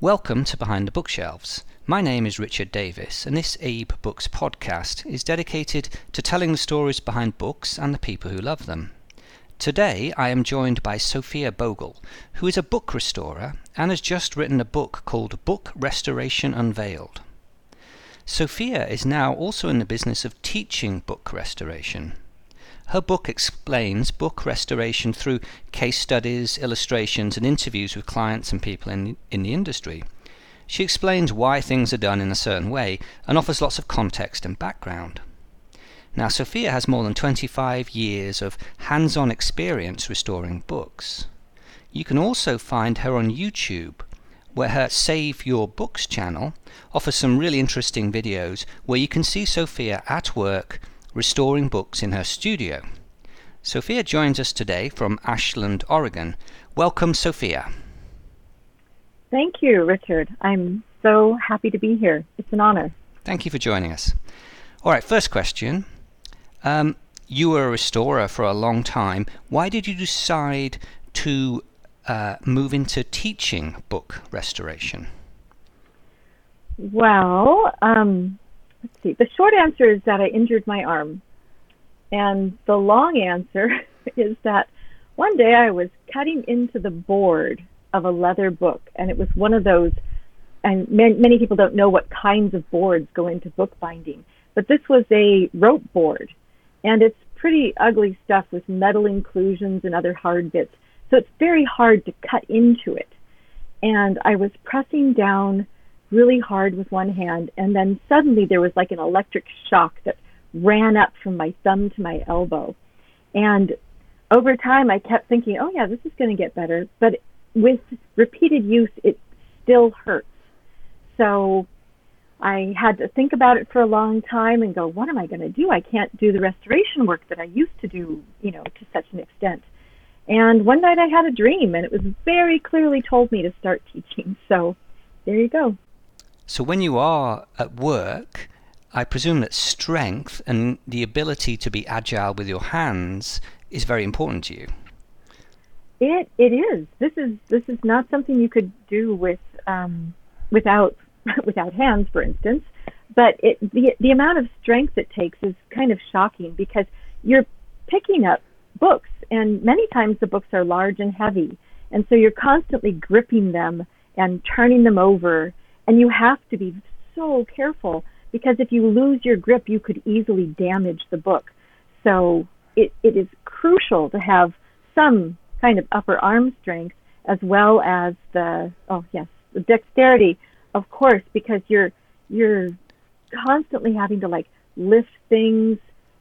Welcome to Behind the Bookshelves. My name is Richard Davis, and this Abe Books podcast is dedicated to telling the stories behind books and the people who love them. Today I am joined by Sophia Bogle, who is a book restorer and has just written a book called Book Restoration Unveiled. Sophia is now also in the business of teaching book restoration. Her book explains book restoration through case studies, illustrations, and interviews with clients and people in, in the industry. She explains why things are done in a certain way and offers lots of context and background. Now, Sophia has more than 25 years of hands on experience restoring books. You can also find her on YouTube, where her Save Your Books channel offers some really interesting videos where you can see Sophia at work restoring books in her studio. Sophia joins us today from Ashland, Oregon. Welcome, Sophia. Thank you, Richard. I'm so happy to be here. It's an honor. Thank you for joining us. All right, first question. Um, you were a restorer for a long time. Why did you decide to uh, move into teaching book restoration? Well, um, let's see. The short answer is that I injured my arm. And the long answer is that one day I was cutting into the board of a leather book, and it was one of those, and many, many people don't know what kinds of boards go into bookbinding, but this was a rope board, and it's pretty ugly stuff with metal inclusions and other hard bits. So it's very hard to cut into it. And I was pressing down really hard with one hand, and then suddenly there was like an electric shock that ran up from my thumb to my elbow. And over time, I kept thinking, oh, yeah, this is going to get better. But with repeated use, it still hurts. So I had to think about it for a long time and go, what am I going to do? I can't do the restoration work that I used to do, you know, to such an extent. And one night I had a dream, and it was very clearly told me to start teaching. So there you go. So when you are at work, I presume that strength and the ability to be agile with your hands is very important to you. It it is. This is this is not something you could do with um, without without hands, for instance. But it the the amount of strength it takes is kind of shocking because you're picking up books, and many times the books are large and heavy, and so you're constantly gripping them and turning them over and you have to be so careful because if you lose your grip, you could easily damage the book. So it, it is crucial to have some kind of upper arm strength as well as the oh yes the dexterity of course because you're you're constantly having to like lift things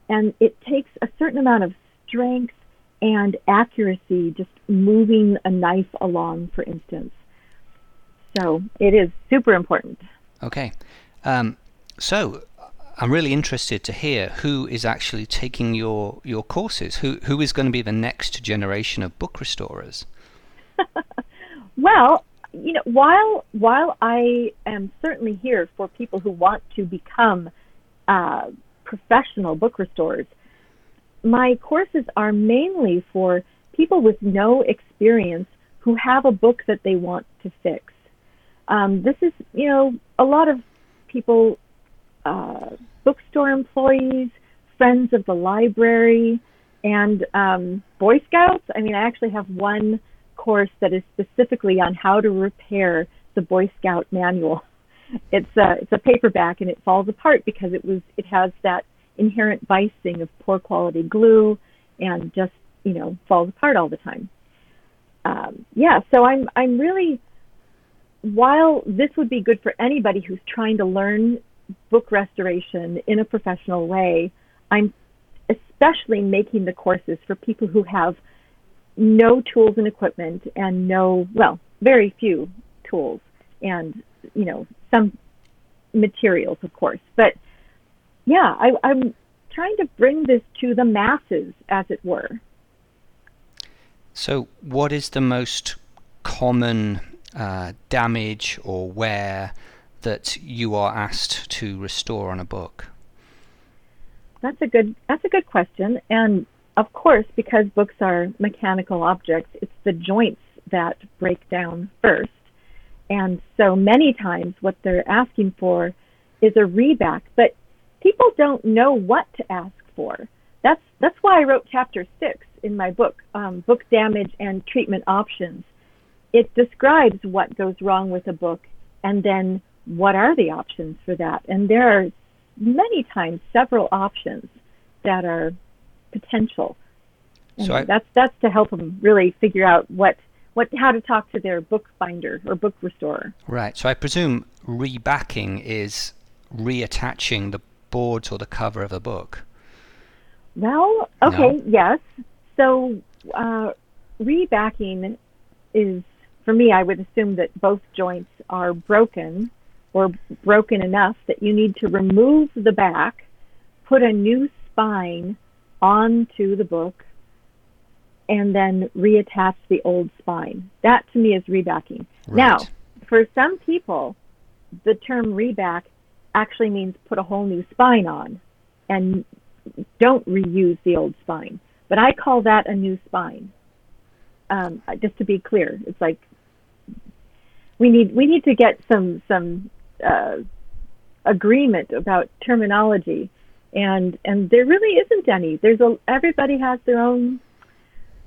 and it takes a certain amount of strength and accuracy just moving a knife along for instance so it is super important. Okay. Um, so I'm really interested to hear who is actually taking your, your courses. Who who is going to be the next generation of book restorers? well, you know, while while I am certainly here for people who want to become uh, professional book restorers, my courses are mainly for people with no experience who have a book that they want to fix. Um, this is, you know, a lot of people, uh, bookstore employees, friends of the library, and um, Boy Scouts. I mean, I actually have one course that is specifically on how to repair the Boy Scout manual. It's a it's a paperback and it falls apart because it was it has that inherent vicing of poor quality glue and just you know falls apart all the time. Um, yeah, so I'm I'm really while this would be good for anybody who's trying to learn book restoration in a professional way, I'm especially making the courses for people who have no tools and equipment and no, well, very few tools and, you know, some materials, of course. But yeah, I, I'm trying to bring this to the masses, as it were. So, what is the most common uh, damage or wear that you are asked to restore on a book? That's a good that's a good question, and of course, because books are mechanical objects, it's the joints that break down first, And so many times what they're asking for is a reback, but people don't know what to ask for. That's that's why I wrote chapter six in my book, um, book damage and treatment options. It describes what goes wrong with a book, and then what are the options for that. And there are many times several options that are potential. And So I- that's that's to help them really figure out what what how to talk to their book bookbinder or book restorer. Right. So I presume rebacking is reattaching the boards or the cover of a book. Well, okay, yes. So uh, rebacking is, for me, I would assume that both joints are broken or broken enough that you need to remove the back, put a new spine onto the book, and then reattach the old spine. That to me is rebacking. Now, for some people, the term reback actually means put a whole new spine on and don't reuse the old spine. But I call that a new spine. Um, just to be clear, it's like we need we need to get some some uh, agreement about terminology, and and there really isn't any. There's a everybody has their own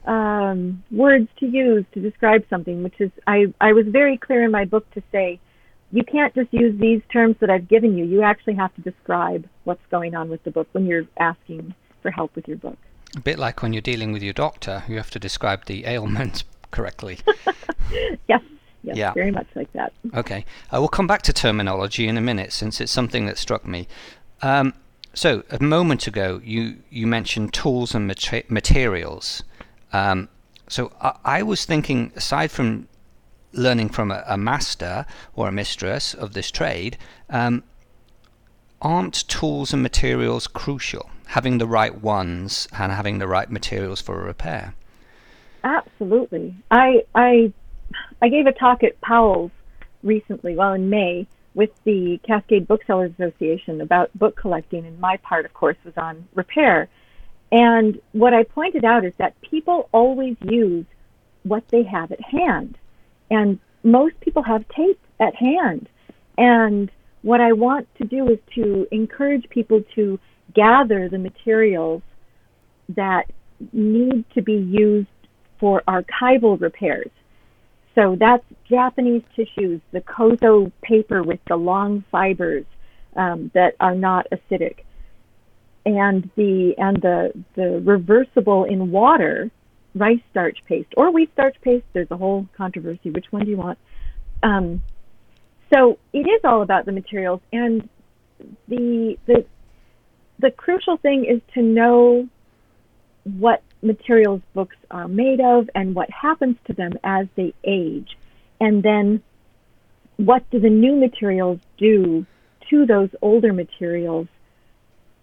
um, words to use to describe something, which is I I was very clear in my book to say you can't just use these terms that I've given you. You actually have to describe what's going on with the book when you're asking for help with your book. A bit like when you're dealing with your doctor, you have to describe the ailment correctly. Yes, yes, Yeah. very much like that. Okay. I will come back to terminology in a minute since it's something that struck me. Um, so, a moment ago, you, you mentioned tools and mate- materials. Um, so, I, I was thinking, aside from learning from a, a master or a mistress of this trade, um, aren't tools and materials crucial? Having the right ones and having the right materials for a repair. Absolutely. I I I gave a talk at Powell's recently, well in May, with the Cascade Booksellers Association about book collecting, and my part, of course, was on repair. And what I pointed out is that people always use what they have at hand, and most people have tape at hand. And what I want to do is to encourage people to gather the materials that need to be used for archival repairs. So that's Japanese tissues, the kozo paper with the long fibers um, that are not acidic, and the and the the reversible in water rice starch paste or wheat starch paste. There's a whole controversy. Which one do you want? Um, so it is all about the materials, and the the the crucial thing is to know what materials books are made of and what happens to them as they age. And then what do the new materials do to those older materials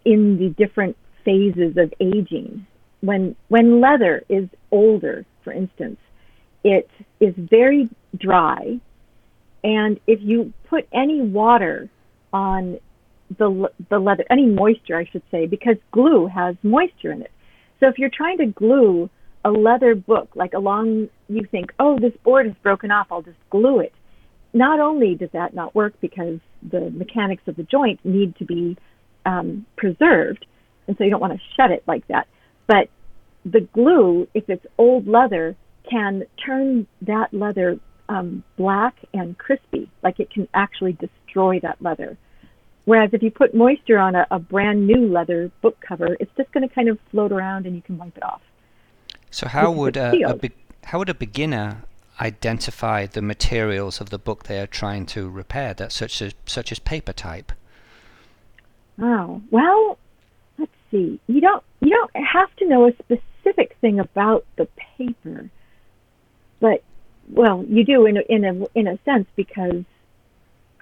in the different phases of aging? When when leather is older, for instance, it is very dry and if you put any water on the the leather, any moisture I should say, because glue has moisture in it. So if you're trying to glue a leather book, like along, you think, oh, this board is broken off, I'll just glue it. Not only does that not work because the mechanics of the joint need to be um, preserved, and so you don't want to shut it like that, but the glue, if it's old leather, can turn that leather um, black and crispy, like it can actually destroy that leather. Whereas if you put moisture on a, a brand new leather book cover, it's just going to kind of float around and you can wipe it off. So how would a, a be- how would a beginner identify the materials of the book they are trying to repair, that such as such as paper type? Oh well, let's see. You don't you don't have to know a specific thing about the paper, but well, you do in a, in a in a sense because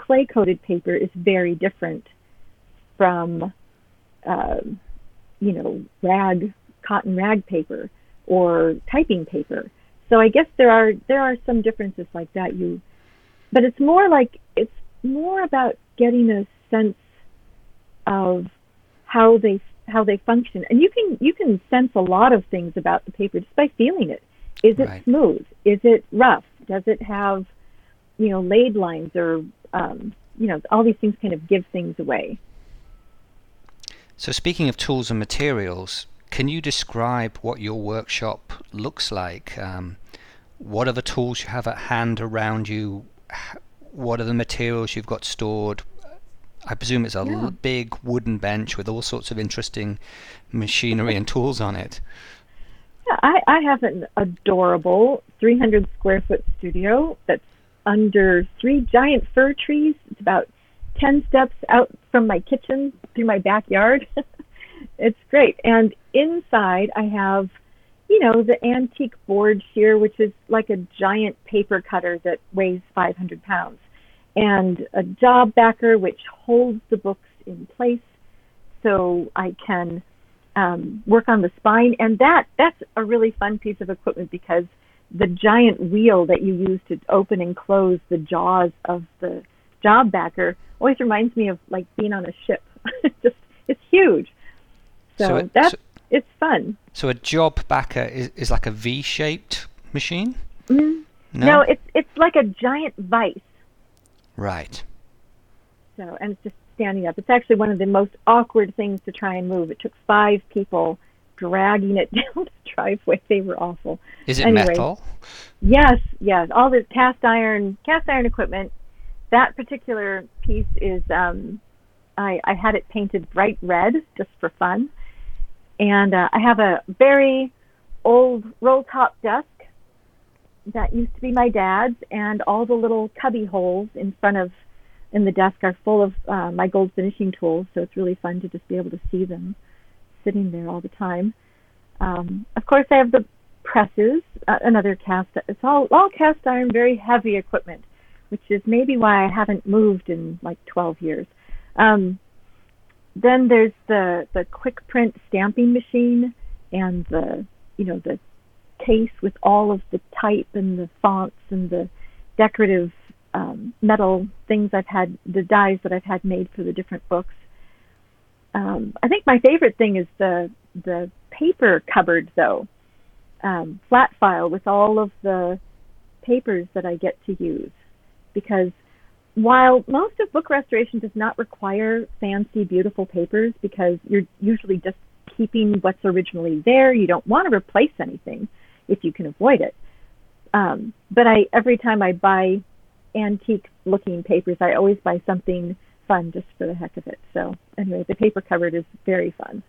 clay coated paper is very different from uh, you know rag cotton rag paper or typing paper. So I guess there are there are some differences like that. You, but it's more like it's more about getting a sense of how they how they function, and you can you can sense a lot of things about the paper just by feeling it. Is it Right. smooth? Is it rough? Does it have you know, laid lines or, um, you know, all these things kind of give things away. So, speaking of tools and materials, can you describe what your workshop looks like? Um, what are the tools you have at hand around you? What are the materials you've got stored? I presume it's a Yeah. big wooden bench with all sorts of interesting machinery and tools on it. Yeah, I, I have an adorable 300 square foot studio that's under three giant fir trees. It's about 10 steps out from my kitchen through my backyard. it's great. And inside, I have, you know, the antique board shear, which is like a giant paper cutter that weighs 500 pounds, and a job backer, which holds the books in place so I can um, work on the spine, and that that's a really fun piece of equipment because the giant wheel that you use to open and close the jaws of the job backer always reminds me of like being on a ship. it's Just it's huge. So, So it- that's so- it's fun. So, a job backer is, is like a V shaped machine? Mm. No? it's it's like a giant vice. Right. So and it's just standing up. It's actually one of the most awkward things to try and move. It took five people dragging it down the driveway. They were awful. Is it Anyway. metal? Yes, yes. All this cast iron, cast iron equipment. That particular piece is, um, I, I had it painted bright red just for fun, and uh, I have a very old roll top desk that used to be my dad's, and all the little cubby holes in front of in the desk are full of uh, my gold finishing tools. So it's really fun to just be able to see them sitting there all the time. Um, of course, I have the presses, uh, another cast. It's all all cast iron, very heavy equipment, which is maybe why I haven't moved in like 12 years. Um, then there's the the Kwikprint stamping machine and the you know the case with all of the type and the fonts and the decorative um, metal things I've had, the dies that I've had made for the different books. Um, I think my favorite thing is the the paper cupboard, though, um, flat file with all of the papers that I get to use, because while most of book restoration does not require fancy, beautiful papers, because you're usually just keeping what's originally there, you don't want to replace anything if you can avoid it. Um, but I every time I buy antique looking papers, I always buy something fun just for the heck of it. So anyway, the paper cupboard is very fun.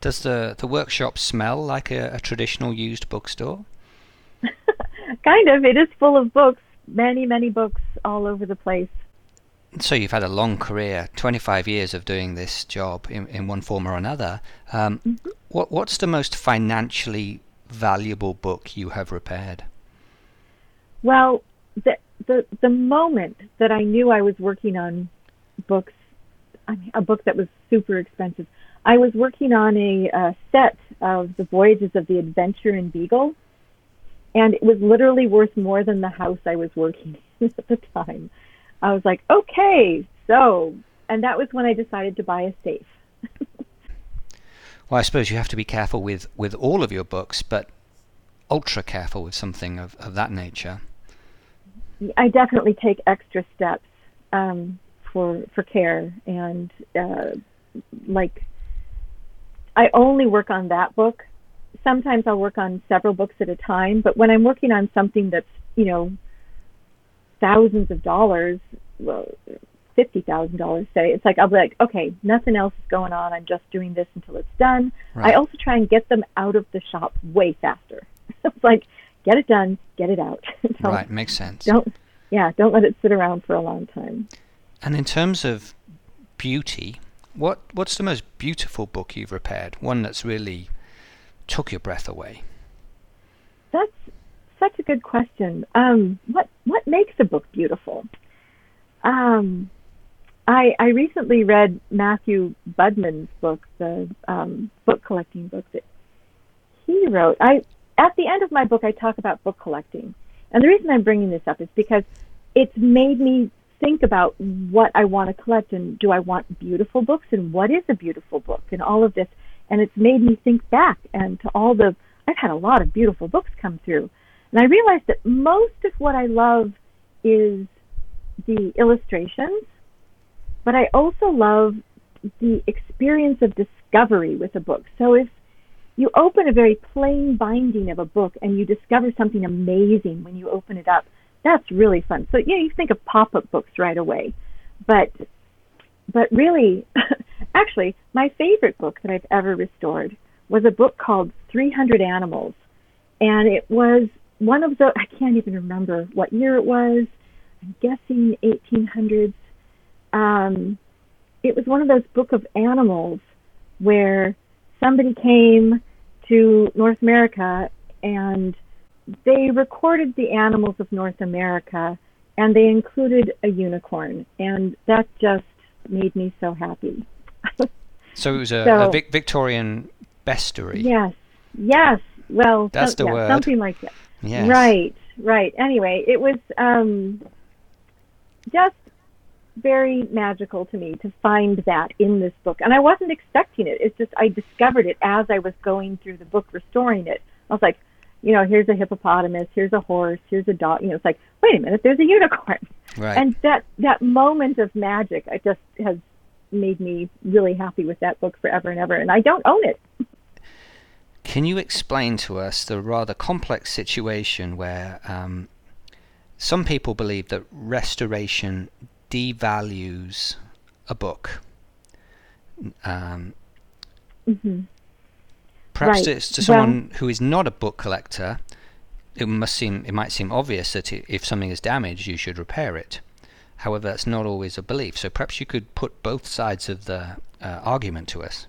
Does the, the workshop smell like a, a traditional used bookstore? kind of. It is full of books, many, many books all over the place. So you've had a long career, 25 years of doing this job in, in one form or another. Um, what, what's the most financially valuable book you have repaired? Well, the the the moment that I knew I was working on books, I mean, a book that was super expensive, I was working on a, uh set of the Voyages of the Adventure and Beagle, and it was literally worth more than the house I was working in at the time. I was like, okay, so, and that was when I decided to buy a safe. Well, I suppose you have to be careful with, with all of your books, but ultra careful with something of, of that nature. I definitely take extra steps um, for for care, and uh, like I only work on that book. Sometimes I'll work on several books at a time, but when I'm working on something that's you know thousands of dollars, well, fifty thousand dollars, say, it's like I'll be like, okay, nothing else is going on. I'm just doing this until it's done. Right. I also try and get them out of the shop way faster. it's like get it done, get it out. Right, makes sense. don't yeah don't let it sit around for a long time And in terms of beauty, what what's the most beautiful book you've repaired? One that's really took your breath away. that's such a good question um what what makes a book beautiful um i i recently read matthew budman's book the um book collecting book that he wrote i at the end of my book i talk about book collecting and the reason i'm bringing this up is because it's made me think about what I want to collect and do I want beautiful books and what is a beautiful book and all of this. And it's made me think back and to all the, I've had a lot of beautiful books come through. And I realized that most of what I love is the illustrations, but I also love the experience of discovery with a book. So if you open a very plain binding of a book and you discover something amazing when you open it up, that's really fun. So yeah, you think of pop-up books right away, but but really, actually, my favorite book that I've ever restored was a book called 300 Animals, and it was one of the I can't even remember what year it was. I'm guessing 1800s. Um, it was one of those book of animals where somebody came to North America and they recorded the animals of North America and they included a unicorn and that just made me so happy. so it was a, so, a Vic- Victorian bestiary. Yes, yes. Well, that's the yeah, word. Something like that. Yes. Right, right. Anyway, it was um, just very magical to me to find that in this book. And I wasn't expecting it. It's just I discovered it as I was going through the book, restoring it. I was like, you know, here's a hippopotamus, here's a horse, here's a dog. You know, it's like, wait a minute, there's a unicorn. Right. And that that moment of magic, I just has made me really happy with that book forever and ever. And I don't own it. Can you explain to us the rather complex situation where um, some people believe that restoration devalues a book? Um, mm-hmm. Perhaps right. it's to someone well, who is not a book collector. It must seem it might seem obvious that if something is damaged, you should repair it. However, that's not always a belief. So perhaps you could put both sides of the uh, argument to us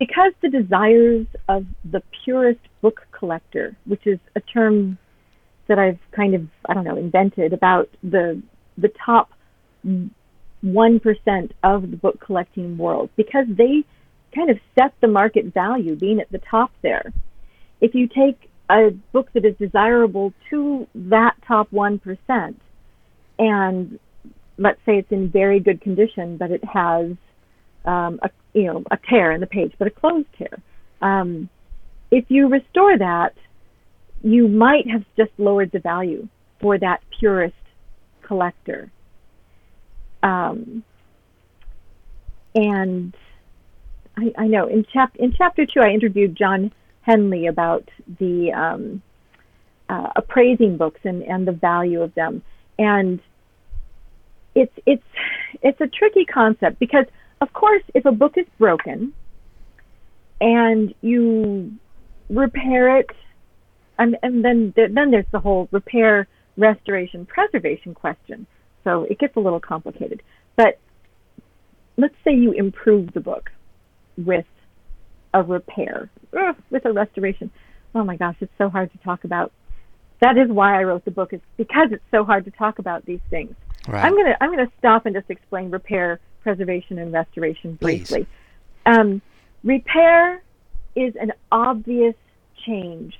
because the desires of the purest book collector, which is a term that I've kind of I don't know invented about the the top one percent of the book collecting world, because they kind of set the market value, being at the top there. If you take a book that is desirable to that top one percent, and let's say it's in very good condition, but it has um, a you know a tear in the page, but a closed tear. Um, if you restore that, you might have just lowered the value for that purist collector. Um, and I, I, know in, chap- in chapter two, I interviewed John Henley about the um, uh, appraising books and, and the value of them. And it's it's it's a tricky concept because of course, if a book is broken and you repair it, and, and then then there's the whole repair, restoration, preservation question. So it gets a little complicated. But let's say you improve the book with a repair, ugh, with a restoration. Oh my gosh, it's so hard to talk about. That is why I wrote the book, is because it's so hard to talk about these things. Right. I'm gonna I'm gonna stop and just explain repair, preservation and restoration briefly. Um, repair is an obvious change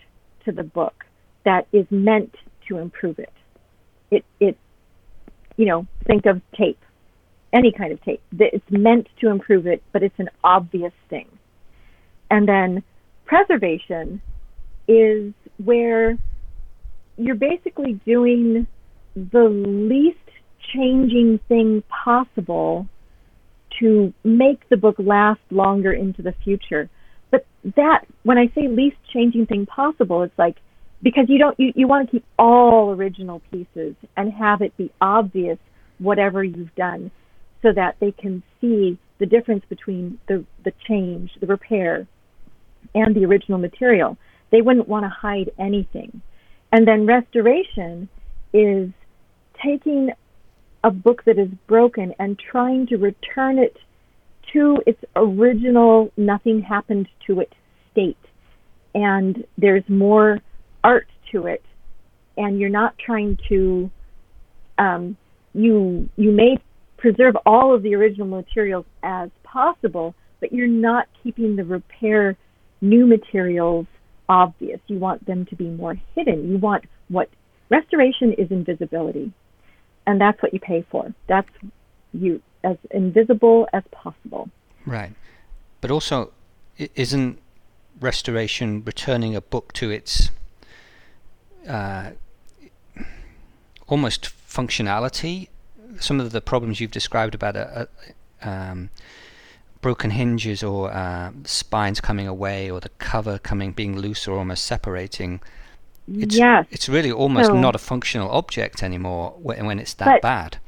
to the book that is meant to improve it. It, it, you know, think of tape, any kind of tape. It's meant to improve it, but it's an obvious thing. And then preservation is where you're basically doing the least changing thing possible to make the book last longer into the future. But that, when I say least changing thing possible, it's like because you don't you, you want to keep all original pieces and have it be obvious whatever you've done so that they can see the difference between the the change, the repair, and the original material. They wouldn't want to hide anything. And then restoration is taking a book that is broken and trying to return it to its original nothing happened to it state. And there's more art to it, and you're not trying to um, you you may preserve all of the original materials as possible, but you're not keeping the repair new materials obvious. You want them to be more hidden. You want what restoration is invisibility and that's what you pay for. That's you as invisible as possible. Right, but also, isn't restoration returning a book to its uh, almost functionality some of the problems you've described about a, a um, broken hinges or uh, spines coming away or the cover coming being loose or almost separating. It's, yes. it's really almost So- not a functional object anymore when, when it's that But- bad.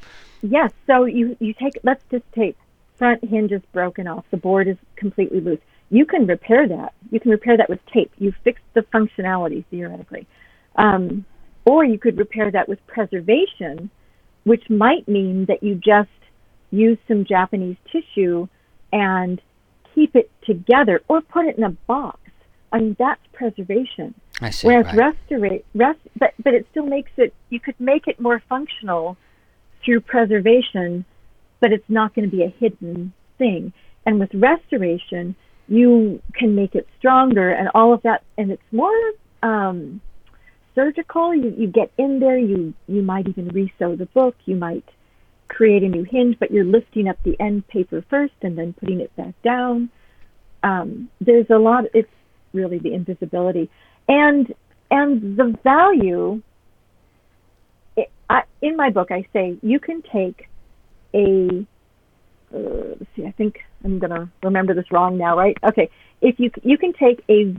Yes. So you you take let's just take front hinge is broken off. The board is completely loose. You can repair that. You can repair that with tape. You fixed the functionality theoretically, um, or you could repair that with preservation, which might mean that you just use some Japanese tissue and keep it together, or put it in a box. I mean that's preservation. I see. Whereas right. restorate, rest, but but it still makes it. You could make it more functional through preservation, but it's not going to be a hidden thing. And with restoration, you can make it stronger and all of that, and it's more um, surgical. You you get in there. You you might even resew the book. You might create a new hinge, but you're lifting up the end paper first and then putting it back down. Um, there's a lot. It's really the invisibility and and the value it, I, in my book i say you can take a uh, let's see i think i'm going to remember this wrong now right okay if you you can take a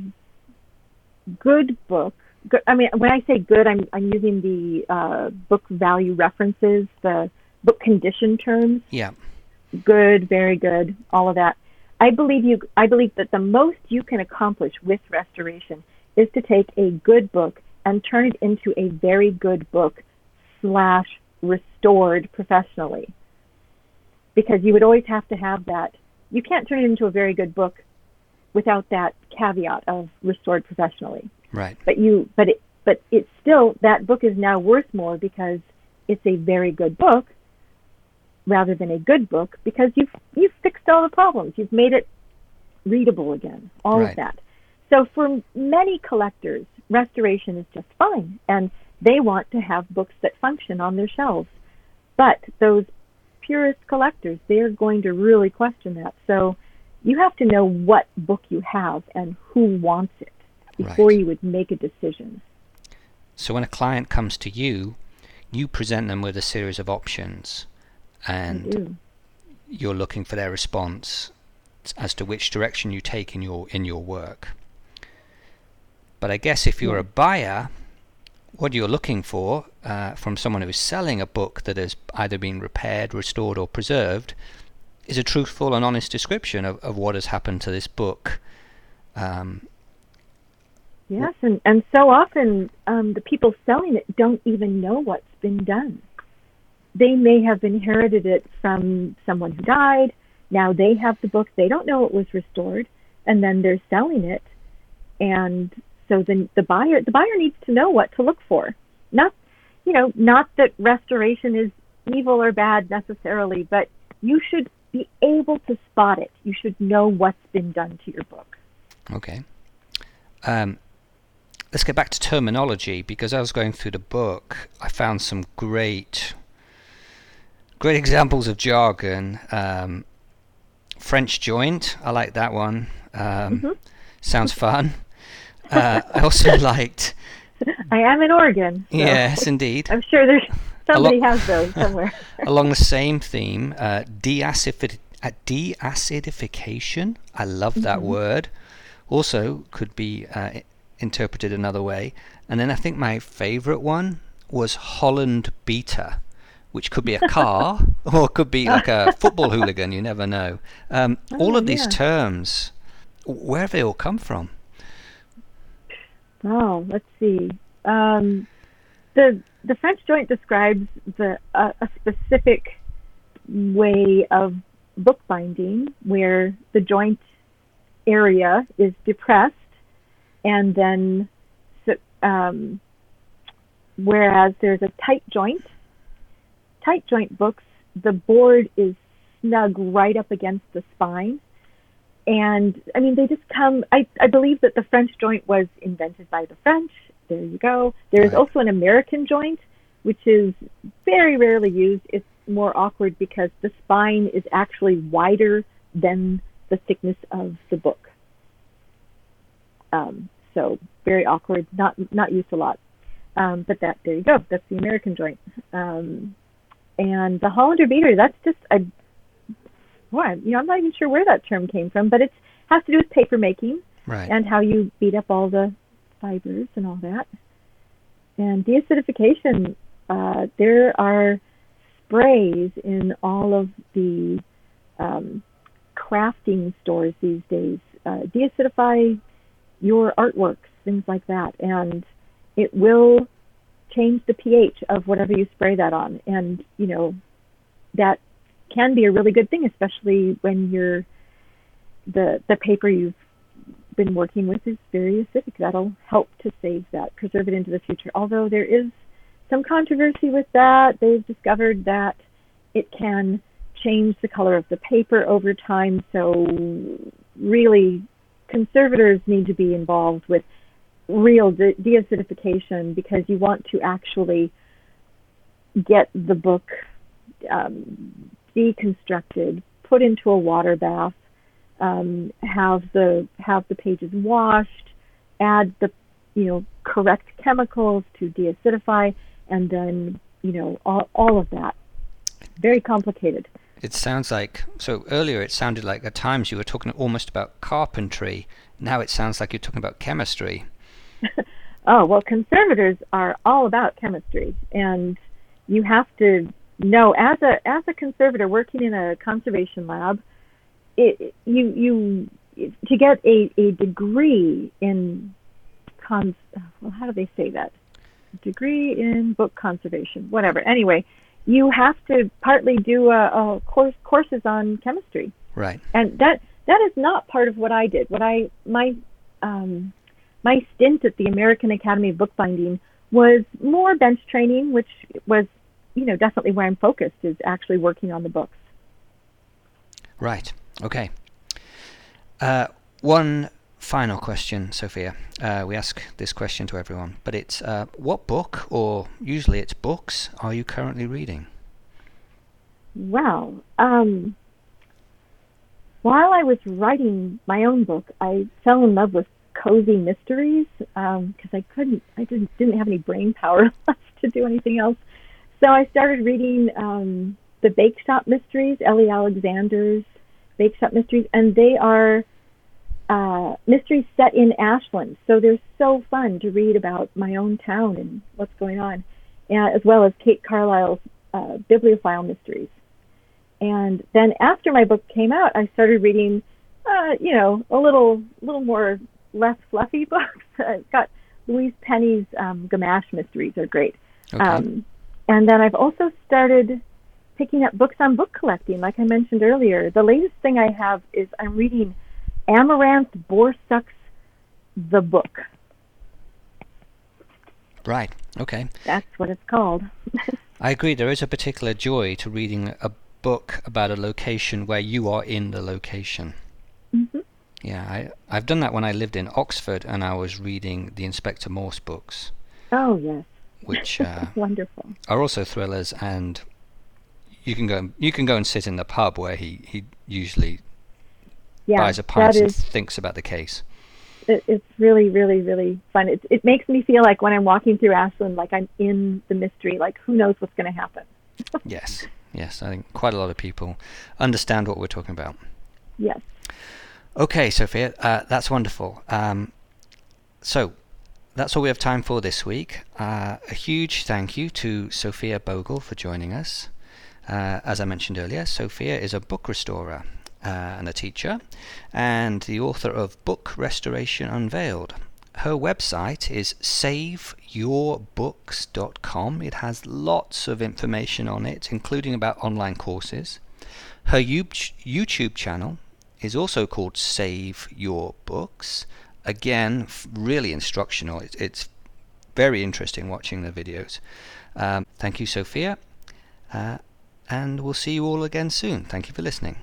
good book good, i mean when i say good i'm i'm using the uh, book value references the book condition terms Yeah. good, very good, all of that. I believe you. I believe that the most you can accomplish with restoration is to take a good book and turn it into a very good book slash restored professionally. Because you would always have to have that. You can't turn it into a very good book without that caveat of restored professionally Right. but you but it but it's still that book is now worth more because it's a very good book rather than a good book because you've you've fixed all the problems. You've made it readable again all Right. of that. So for many collectors restoration is just fine and they want to have books that function on their shelves. But those purist collectors they're going to really question that. So you have to know what book you have and who wants it before Right. you would make a decision. So when a client comes to you, you present them with a series of options, and you're looking for their response as to which direction you take in your in your work. But I guess if you're a buyer, what you're looking for uh, from someone who is selling a book that has either been repaired, restored, or preserved is a truthful and honest description of, of what has happened to this book. Um, Yes, and, and so often um, the people selling it don't even know what's been done. They may have inherited it from someone who died. Now they have the book. They don't know it was restored, and then they're selling it. And so then the buyer the buyer needs to know what to look for. Not you know not that restoration is evil or bad necessarily, but you should be able to spot it. You should know what's been done to your book. Okay. Um, let's get back to terminology because I was going through the book. I found some great, great examples of jargon. Um, French joint, I like that one. Um, Mhm. Sounds fun. Uh, I also liked, I am in Oregon. so- yes, indeed. I'm sure there's somebody has those somewhere. Along the same theme, uh, deacid- uh, deacidification. I love that Mhm. word. Also, could be uh, interpreted another way. And then I think my favorite one was Hollander beater, which could be a car or could be like a football hooligan. You never know. Um, all Oh, of these terms, where have they all come from? Oh, let's see. Um, the the French joint describes the uh, a specific way of bookbinding where the joint area is depressed, and then um, whereas there's a tight joint. Tight joint books, the board is snug right up against the spine and I mean they just come. I I believe that the French joint was invented by the French. There you go. There is Right. also an American joint, which is very rarely used. It's more awkward because the spine is actually wider than the thickness of the book. Um, so very awkward. Not not used a lot. Um, but that there you go. That's the American joint. Um, And the Hollander beater, that's just a well, you know, I'm not even sure where that term came from, but it has to do with paper making Right. and how you beat up all the fibers and all that. And deacidification, uh, there are sprays in all of the um, crafting stores these days. Uh, deacidify your artworks, things like that, and it will change the pH of whatever you spray that on. And you know that can be a really good thing, especially when you're the the paper you've been working with is very acidic. That'll help to save that, preserve it into the future. Although there is some controversy with that, they've discovered that it can change the color of the paper over time. So really, conservators need to be involved with real de- deacidification because you want to actually get the book um, deconstructed, put into a water bath, um, have the have the pages washed, add the you know correct chemicals to deacidify, and then you know all all of that. Very complicated. It sounds like so earlier. It sounded like at times you were talking almost about carpentry. Now it sounds like you're talking about chemistry. oh well, conservators are all about chemistry, and you have to know as a as a conservator working in a conservation lab, it, you you to get a, a degree in cons well how do they say that degree in book conservation whatever anyway you have to partly do a, a course courses on chemistry Right. and that that is not part of what I did what I my um, my stint at the American Academy of Bookbinding was more bench training which was you know definitely where I'm focused is actually working on the books Right. Okay. Uh, one final question, Sophia. Uh, we ask this question to everyone, but it's uh, what book, or usually it's books, are you currently reading? Well, um, while I was writing my own book, I fell in love with cozy mysteries because um, I couldn't, I didn't didn't have any brain power left to do anything else. So I started reading um, the Bake Shop Mysteries, Ellie Alexander's Bake Shop Mysteries, and they are uh, mysteries set in Ashland. So they're so fun to read about my own town and what's going on, uh, as well as Kate Carlisle's uh, Bibliophile Mysteries. And then after my book came out, I started reading, uh, you know, a little, little more less fluffy books. I've got Louise Penny's um, Gamache Mysteries are great. Okay. Um, and then I've also started picking up books on book collecting, like I mentioned earlier. The latest thing I have is I'm reading Amaranth Borsuk's The Book. right. Okay. That's what it's called. I agree. There is a particular joy to reading a book about a location where you are in the location. hmm Yeah, I I've done that when I lived in Oxford and I was reading the Inspector Morse books, Oh yes, which uh, wonderful. are also thrillers, and you can go and- you can go and sit in the pub where he he usually Yeah, buys a pint and is. thinks about the case. It, it's really, really, really fun. It it makes me feel like when I'm walking through Ashland, like I'm in the mystery. Like who knows what's going to happen? Yes, yes, I think quite a lot of people understand what we're talking about. Yes. Okay, Sophia, uh, that's wonderful. Um, so, that's all we have time for this week. Uh, a huge thank you to Sophia Bogle for joining us. Uh, as I mentioned earlier, Sophia is a book restorer and a teacher, and the author of Book Restoration Unveiled. Her website is saveyourbooks.com. It has lots of information on it, including about online courses. Her YouTube channel is also called Save Your Books. Again, really instructional. It's very interesting watching the videos. Um, thank you, Sophia. Uh, and we'll see you all again soon. Thank you for listening.